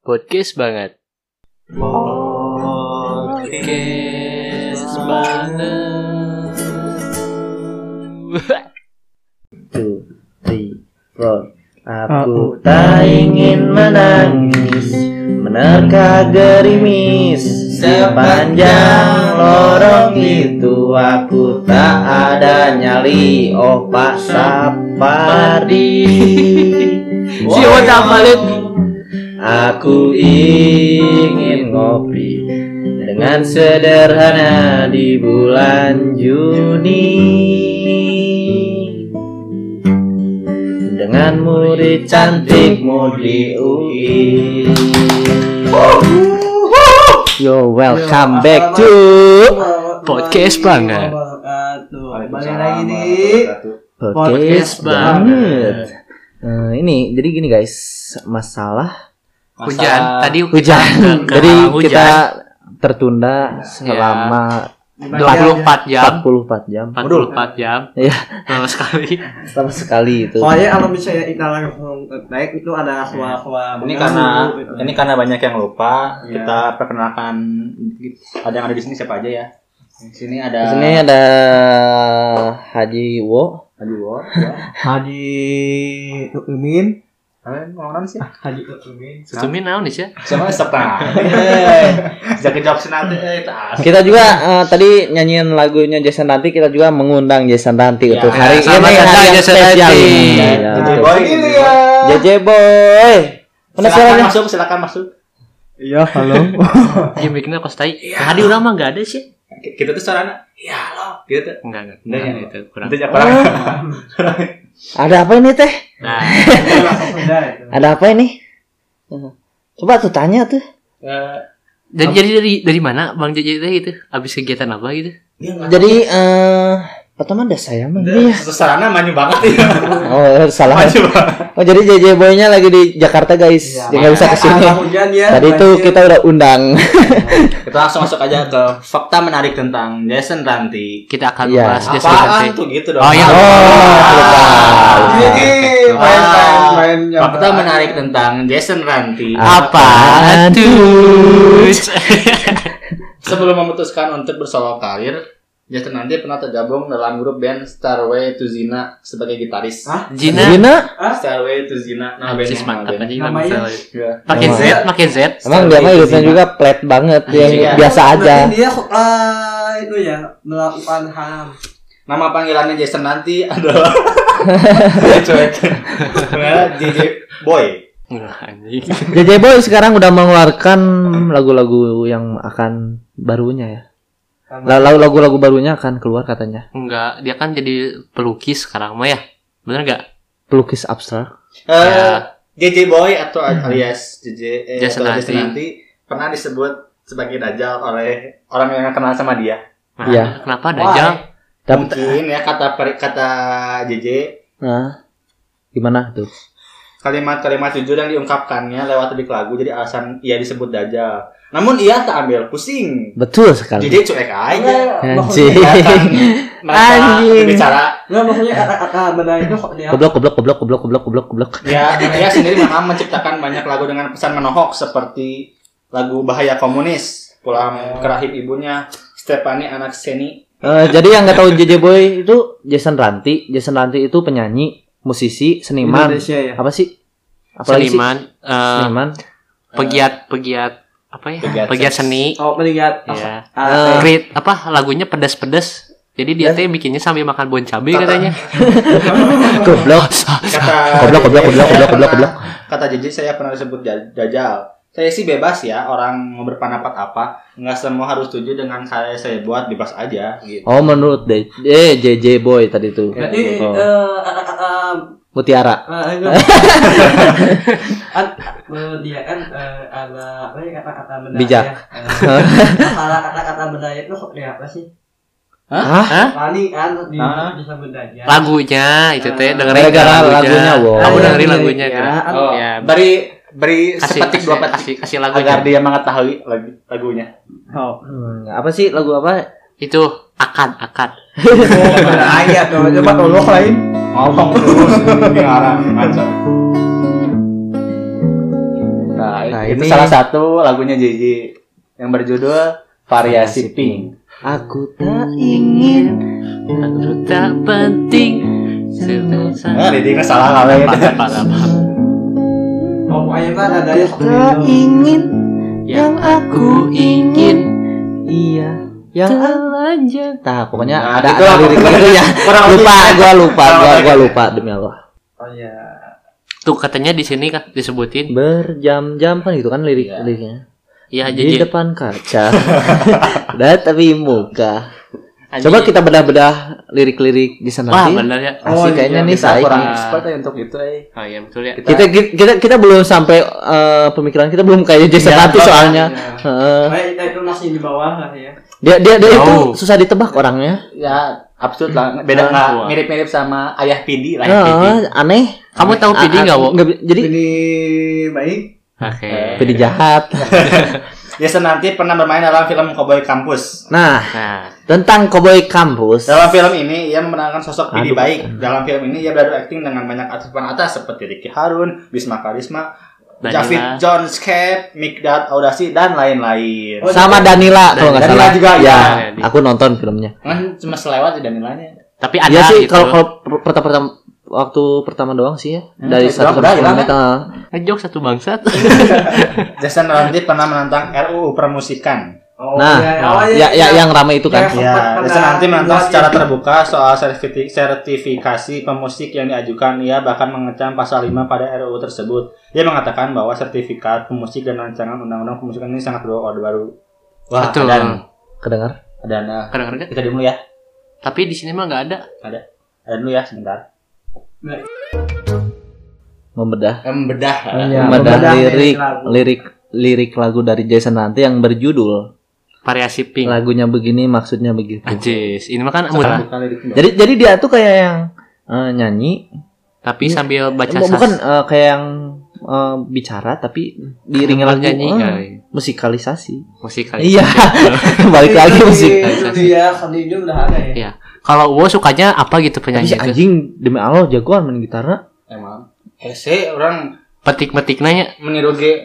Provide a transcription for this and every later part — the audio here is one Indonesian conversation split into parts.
Podcast banget. Podcast banget. two, three, four. Aku tak ingin menangis Menerka gerimis Sepanjang lorong itu Aku tak ada nyali Oh Pak Sapardi Si Oda Malit. Aku ingin ngopi Dengan sederhana di bulan Juni. Dengan murid cantikmu di UI Yo welcome back to Podcast banget. Balik lagi di Podcast banget. Eh, Ini jadi gini guys Masalah Hujan. Tadi kita hujan ke- ke Jadi hujan. kita tertunda selama 24 jam. 44 jam 44 jam. Iya. Lama sekali. sama sekali itu Soalnya kalau misalnya kita langsung naik itu ada suara-suara ini karena gitu. ini karena banyak yang lupa Iya. kita perkenalkan ada yang ada di sini siapa aja ya di sini ada di sini ada Haji Wo aduh ya. Haji Umin kalian ngomong sih Haji Umin Sumin naon sih? sama serta nanti eh tas kita juga eh, tadi nyanyiin lagunya Jason Ranti kita juga mengundang Jason Ranti Ya, untuk hari selamat ini hari yang Jason spesial. Ya, Jadi betul. boy Ini ya. JJ Boy mana silakan masuk silakan masuk Iya, halo. Dia bikinnya kos tai. Tadi orang mah enggak ada sih. kita tuh suaranya ya lo gitu tuh Enggak, enggak. Enggak, ya. itu kurang. itu kurang ada apa ini teh? Nah, ada apa ini? Coba tuh tanya tuh. Eh, jadi jadi dari dari mana Bang teh itu? Habis kegiatan apa gitu? nggak jadi eh pertama ada saya mah. Iya. Terus sarana maju banget ya oh salah maju banget oh jadi JJ Boy-nya lagi di Jakarta guys Iya, dia nggak bisa ke sini hujan ya. tadi itu kita udah undang kita langsung masuk aja ke fakta menarik tentang Jason Ranti Kita akan Iya. membahas Jason apaan Ranti. tuh gitu dong Oh, iya. oh Ini main main main yang Fakta menarik tentang Jason Ranti. Apa tuh? Sebelum memutuskan untuk bersolo karir, Jason Ranti pernah tergabung dalam grup band Starway to Zina sebagai gitaris. Hah? Jina. Gina Starway to Zina, nah bandnya mantap nama anjing Namanya? nama Iya. Pakai Z, Emang. pakai Z. emang dia mah hidupnya juga plat banget yang Iya. biasa aja dia ah, itu ya melakukan ham. Nama panggilannya Jason Ranti adalah cuek. JJ Boy. JJ Boy sekarang udah mengeluarkan lagu-lagu yang akan barunya ya lagu lagu-lagu barunya akan keluar katanya Enggak, dia kan jadi pelukis sekarang mah ya. Bener enggak? pelukis abstrak Eh, Ya. JJ Boy atau alias JJ eh, Jason atau Jason Ranti. Ranti pernah disebut sebagai dajjal oleh orang yang kenal sama dia. Nah, Iya. Kenapa Dajjal? Dap- Mungkin ya kata kata JJ nah gimana tuh kalimat-kalimat jujur yang diungkapkannya lewat lirik lagu jadi alasan ia disebut dajjal. Namun ia tak ambil pusing. betul sekali JJ cuek aja. Anjing. Anjing. berbicara. Enggak maksudnya kata-kata benar itu kok dia goblok goblok goblok goblok goblok goblok goblok Ya, ia sendiri memang menciptakan banyak lagu dengan pesan menohok seperti lagu Bahaya Komunis, Pulang Kerahib Ibunya, Stefani Anak Seni, Eh, jadi yang nggak tahu JJ Boy itu Jason Ranti Jason Ranti itu penyanyi musisi seniman Indonesia ya. apa sih sih Seniman, eh, seniman pegiat pegiat apa ya? Pegiat Pegiat, seni. Oh, melihat Ya. Ah, Create apa lagunya pedas-pedas. Jadi dia teh bikinnya sambil makan bon cabe katanya. goblok kata goblok goblok goblok goblok goblok goblok kata JJ saya pernah disebut ja- dajjal. Saya sih bebas ya, orang mau berpendapat apa, nggak semua harus setuju dengan saya saya buat bebas aja gitu. oh menurut deh eh JJ Boy tadi tuh Berarti Oh. eh, kata-kata Mutiara eh, itu kan eh, dia kan eh, ada apa ya kata-kata benda Bijak. ya. Eh, Masalah kata-kata benda itu kok dia apa sih? Hah? Tani kan di Hah? bisa bendanya. Lagunya itu teh dengerin Gara-gara lagunya. lagunya, wow. Kamu Ah, dengerin lagunya iya. kan? Oh, ya. beri beri Kasih, sepetik dua kasih, petik kasih, kasih lagunya. agar dia mengetahui lagu lagunya. Oh. Hmm, apa sih lagu apa Itu akad, akad. Beda ayat coba coba tolong lain. Ngomong terus ngarang ngaco. Nah, Nah, itu ini- salah satu lagunya JJ yang berjudul Variasi Pink. Aku tak ingin Aku tak penting. Sebesar. Nah, didiknya salah kali. Oh, pokoknya kan ada Aku tak ingin Yang aku ingin Yang telanjang. Nah, pokoknya Nah, ada itu ada apa? lirik itu ya. Lupa, gua lupa, gua, gua lupa demi Allah. Oh iya. Tuh katanya di sini kan disebutin. Berjam-jam kan itu kan lirik Iya. liriknya. Iya Di JJ. depan kaca. Dan tapi muka. Anjing. Coba kita bedah-bedah lirik-lirik di sana Wah, benar ya. Asik Oh, kayaknya iya, nih Kita saya. kurang expert ya untuk itu eh. Oh iya betul ya. Kita, kita kita kita belum sampai eh, pemikiran kita belum kayak Jason oh, soalnya. iya. Heeh. Kayak kita itu masih di bawah lah ya. Dia dia dia itu Jauh. susah ditebak orangnya. Ya, absurd lah. Beda nggak mirip-mirip sama Ayah Pidi lah. Heeh, aneh. Kamu tahu a- nggak, Wo? Jadi Ini baik. Oke. PD jahat. Jason nanti pernah bermain dalam film Cowboy Campus. Nah, Nah, tentang Cowboy Campus. Dalam film ini ia memenangkan sosok Pidi Aduh. baik. Dalam film ini ia beradu akting dengan banyak artis papan atas seperti Ricky Harun, Bisma Karisma, Danila. Javid John Skep, Mikdad Audasi dan lain-lain. Oh, sama Danila kalau nggak Danila salah. juga, ya. ya. Aku nonton filmnya. Kan cuma selewat di Danilanya. tapi ada Iya sih gitu. kalau kalau per- pertama pertama waktu pertama doang sih ya Hmm, dari satu sampai sepuluh hilang menit. ah. ngejok satu bangsat. Jason nanti pernah menantang RUU permusikan. Oh, Nah, iya, oh, oh, Ya, iya, ya iya. yang ramai itu kan. Ya. Ya, Jason nanti dibuat secara ya. terbuka soal sertifi- sertifikasi pemusik yang diajukan. Ia bahkan mengecam pasal 5 pada RUU tersebut. Ia mengatakan bahwa sertifikat pemusik dan rancangan undang-undang pemusikan ini sangat baru orde baru. Wah, Betul. dan Kedengar? dan eh, Kadang-kadang. kita dulu ya. Tapi di sini mah nggak ada. Ada dulu ya sebentar. Membedah. Membedah. Iya, membedah membedah lirik lirik lirik lagu dari Jason nanti yang berjudul Variasi pink. lagunya begini maksudnya begitu. Anjis, ini mah kan murah. Jadi jadi dia tuh kayak yang eh, nyanyi Tapi sambil baca sas. bukan eh, kayak yang eh, bicara tapi diiringi lagu nyanyi. eh, musikalisasi. musik kali. Iya. Balik lagi musik. Iya, seni dia udah ada ya. Iya. Kalau Wo sukanya apa gitu Tapi penyanyi si itu? anjing demi Allah jagoan main gitarnya. Emang. Hese orang Petik-petik nanya. meniru G.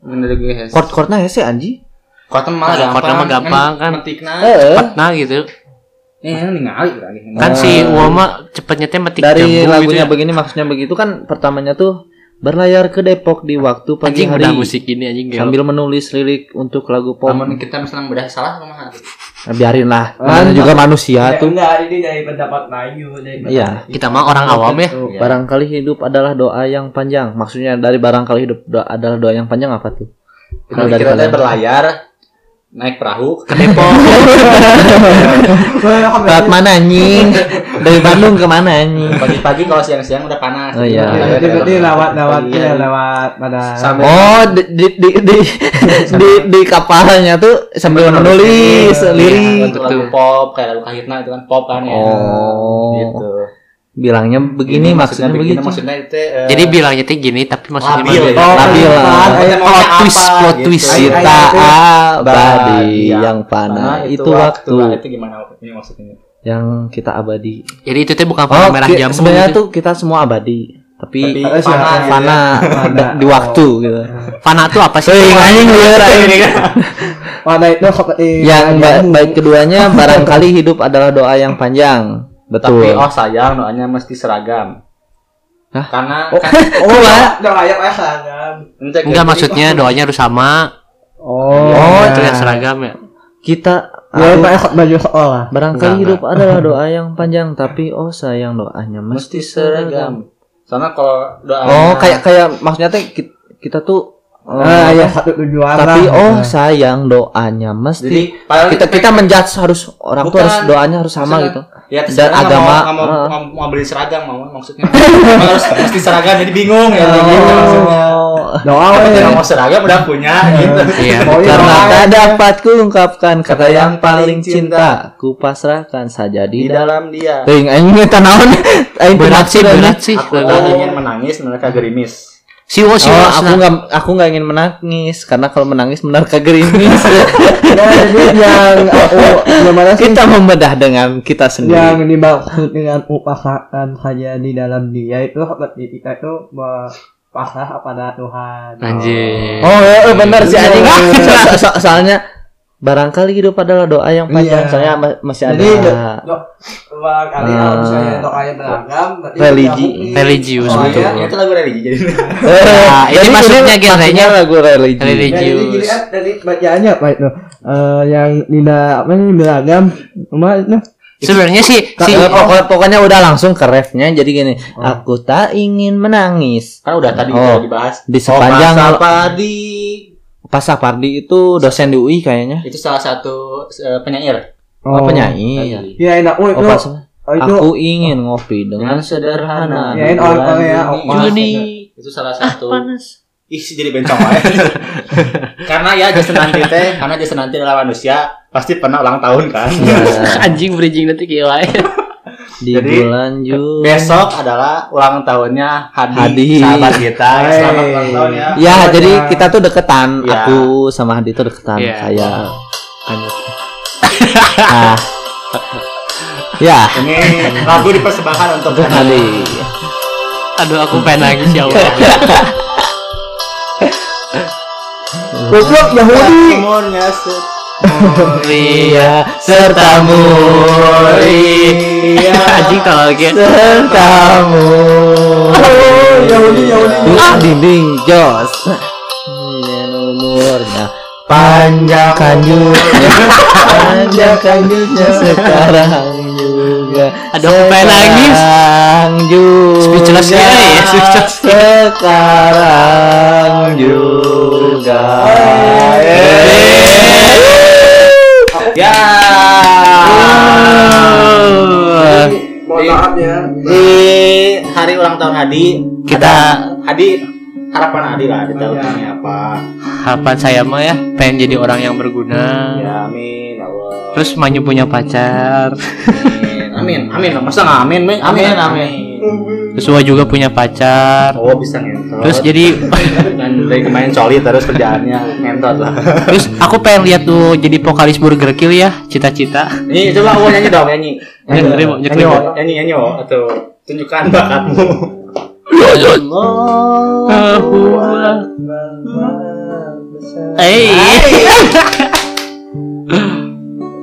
Meniru G Hese. Chord-chordnya hese anjing. Kota mah Nah, gampang. chordnya mah gampang kan. Metikna. Eh, Nah gitu. Eh, ningali. Kan si Wo mah cepetnya teh metik dari jambu gitu lagunya ya. begini maksudnya begitu kan pertamanya tuh berlayar ke Depok di waktu pagi Anjing hari musik ini anjing gelo. sambil menulis lirik untuk lagu pop. Namun kita misalnya bedah salah sama Nah, biarin lah, namanya juga manusia Ya, tuh. enggak, ini dari pendapat pendapat- Iya. Kita mah orang awam ya. Gitu. Barangkali hidup adalah doa yang panjang. Maksudnya dari barangkali hidup doa adalah doa yang panjang apa tuh? Kalau dari kita berlayar naik perahu Ke Depok. Lewat mana anjing? Dari Bandung ke mana anjing? pagi-pagi kalau siang-siang udah panas. Oh, iya. Jadi berarti lewat lewat Iya. ya lewat pada Oh, di di di di, di, di kapalnya tuh sambil menulis Iya, lirik. lagu pop kayak lagu kahitna itu kan pop kan ya. Oh. Gitu. Bilangnya begini maksudnya begini, begitu. maksudnya itu eh, Jadi bilangnya teh gini tapi maksudnya Labil. beda. Oh, Labil lah. kan, Pokoknya Plot twist, plot gitu. twist. Kita abadi Iya. yang fana Nah, itu waktu Nah, itu gimana ini maksudnya? yang kita abadi. Jadi itu teh bukan Oh, warna merah jambu. sebenarnya gitu. tuh kita semua abadi, tapi, Tapi sih, fana, ada. fana Fana. di waktu gitu. Fana tuh apa sih? Hei, anjing liar anjing. Itu Yang ba- baik keduanya barangkali hidup adalah doa yang panjang. Betul. Tapi oh sayang doanya mesti seragam. Hah? Karena Oh, kan oh, ya? udah layak ya seragam. Enggak ganti- maksudnya doanya harus sama. Oh, Oh, itu yang seragam ya. kita Ya, aku- pakai baju sekolah. barangkali Enggak, hidup adalah doa yang panjang, tapi oh sayang doanya mesti mesti seragam. seragam. Soalnya kalau doa Oh, kayak kayak maksudnya teh ki- kita tuh oh, Ah, ya satu tujuan tapi lah. oh sayang doanya mesti jadi kita kita menjudge harus orang tuh Bukan. harus doanya harus sama Misalnya, gitu. Ya, Dan agama, mau, nggak mau, mau, mau beli seragam mau maksudnya harus mesti seragam jadi bingung ya gitu maksudnya. Oh, Doa Tapi we. nggak mau seragam udah punya gitu. Iya. Oh, iya. karena tak dapat kuungkapkan kata Kata yang yang paling cinta, ku pasrahkan saja di Di dalam. dia. Ting, aing eta naon? Aing Berat sih, maksud berat aing. sih. Aku ingin menangis mereka gerimis. Si Wo si Oh, aku senang. nggak aku nggak ingin menangis karena kalau menangis menerka gerimis. Ya, jadi yang aku gimana sih kita membedah dengan kita yang sendiri. dimaksud dengan upasakan saja di dalam dia itu seperti kita itu pasrah pada Tuhan. Anjir. Oh, eh, eh, benar sih anjing. So- so- so- soalnya barangkali hidup adalah doa yang panjang. Iya. Soalnya ma- masih ada Jadi, Dok, barangkali kalau misalnya Ah. doanya beragam, berarti Religi. Religius, Oh, betul. iya. Ya, itu lagu religi jadi. Nah, ini Jadi maksudnya genrenya lagu religi. religi. Ya, jadi gini kan dari bacaannya apa itu? Eh, yang tidak apa ini beragam, cuma Sebenarnya sih si Eh, pokok- pokoknya udah langsung ke refnya jadi gini. Aku tak ingin menangis. Kan udah tadi Oh. udah dibahas. Di sepanjang oh, padi Pak Sapardi itu dosen di UI kayaknya. itu salah satu eh, penyair. Oh, penyanyi. Ya enak, oh itu, Oh, Pak oh, itu Aku ingin ngopi dengan sederhana. Ya, ini orang- orang ya, Bulan Opa. ini. Itu salah satu. panas. Ih, sih jadi bencong wae. karena ya Jason nanti teh, karena Jason nanti adalah manusia, pasti pernah ulang tahun kan. Ya, Anjing bridging nanti kayak wae. Di Jadi, bulan Juni. Besok adalah ulang tahunnya Hadi, Hadi. sahabat kita. Hai. Selamat ulang tahun ya. Ya, Selamat jadi ya. kita tuh deketan. Ya. Aku sama Hadi tuh deketan. Iya. Kayak Anyut. Nah. ya, Ini lagu dipersembahkan untuk untuk Hadi. Aduh aku pengen nangis ya Allah. goblok Yahudi. Umurnya se- Ria sertamu. Ria Anjing kalau lagi sertamu. Oh, Yahudi, Yahudi. Bukan dinding jos. Umurnya panjang kanjutnya panjang kanjutnya sekarang juga. Aku pengen nangis. Sekarang juga. Speechless ya, ya, speechless. sekarang juga Ya. Jadi, Mohon maaf ya. Di hari ulang tahun Hadi, Kita Hadi harapan Hadi lah di tahun ini apa? harapan saya mah ya pengen jadi orang yang berguna. Ya amin ya Allah. Terus Manyu punya pacar. Amin, amin, amin. Masa nggak amin, amin, amin, Wah juga punya pacar. Oh bisa ngentot. Terus jadi Dan dari kemarin coli terus kerjaannya ngentot lah. terus aku pengen lihat tuh jadi vokalis Burger Kill ya, cita-cita. Ini coba aku nyanyi dong nyanyi. Nyanyi, nyanyi, nyanyi. nyanyi, nyanyi. Atau tunjukkan bakatmu. Eh,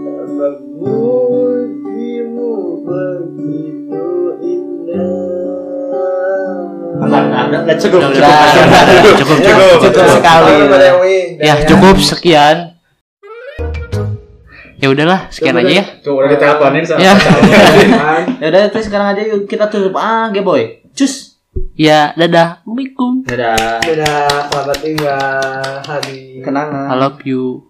Enggak, enggak, enggak, cukup, cukup, cukup, cukup, cukup, cukup sekali. ya cukup sekian. Ya udahlah, sekian aja ya. Tuh udah diteleponin sama Ya. ya udah terus sekarang aja yuk kita tutup ah boy cus Ya, dadah. Assalamualaikum. Dadah. Dadah, selamat tinggal hari. kenangan I love you.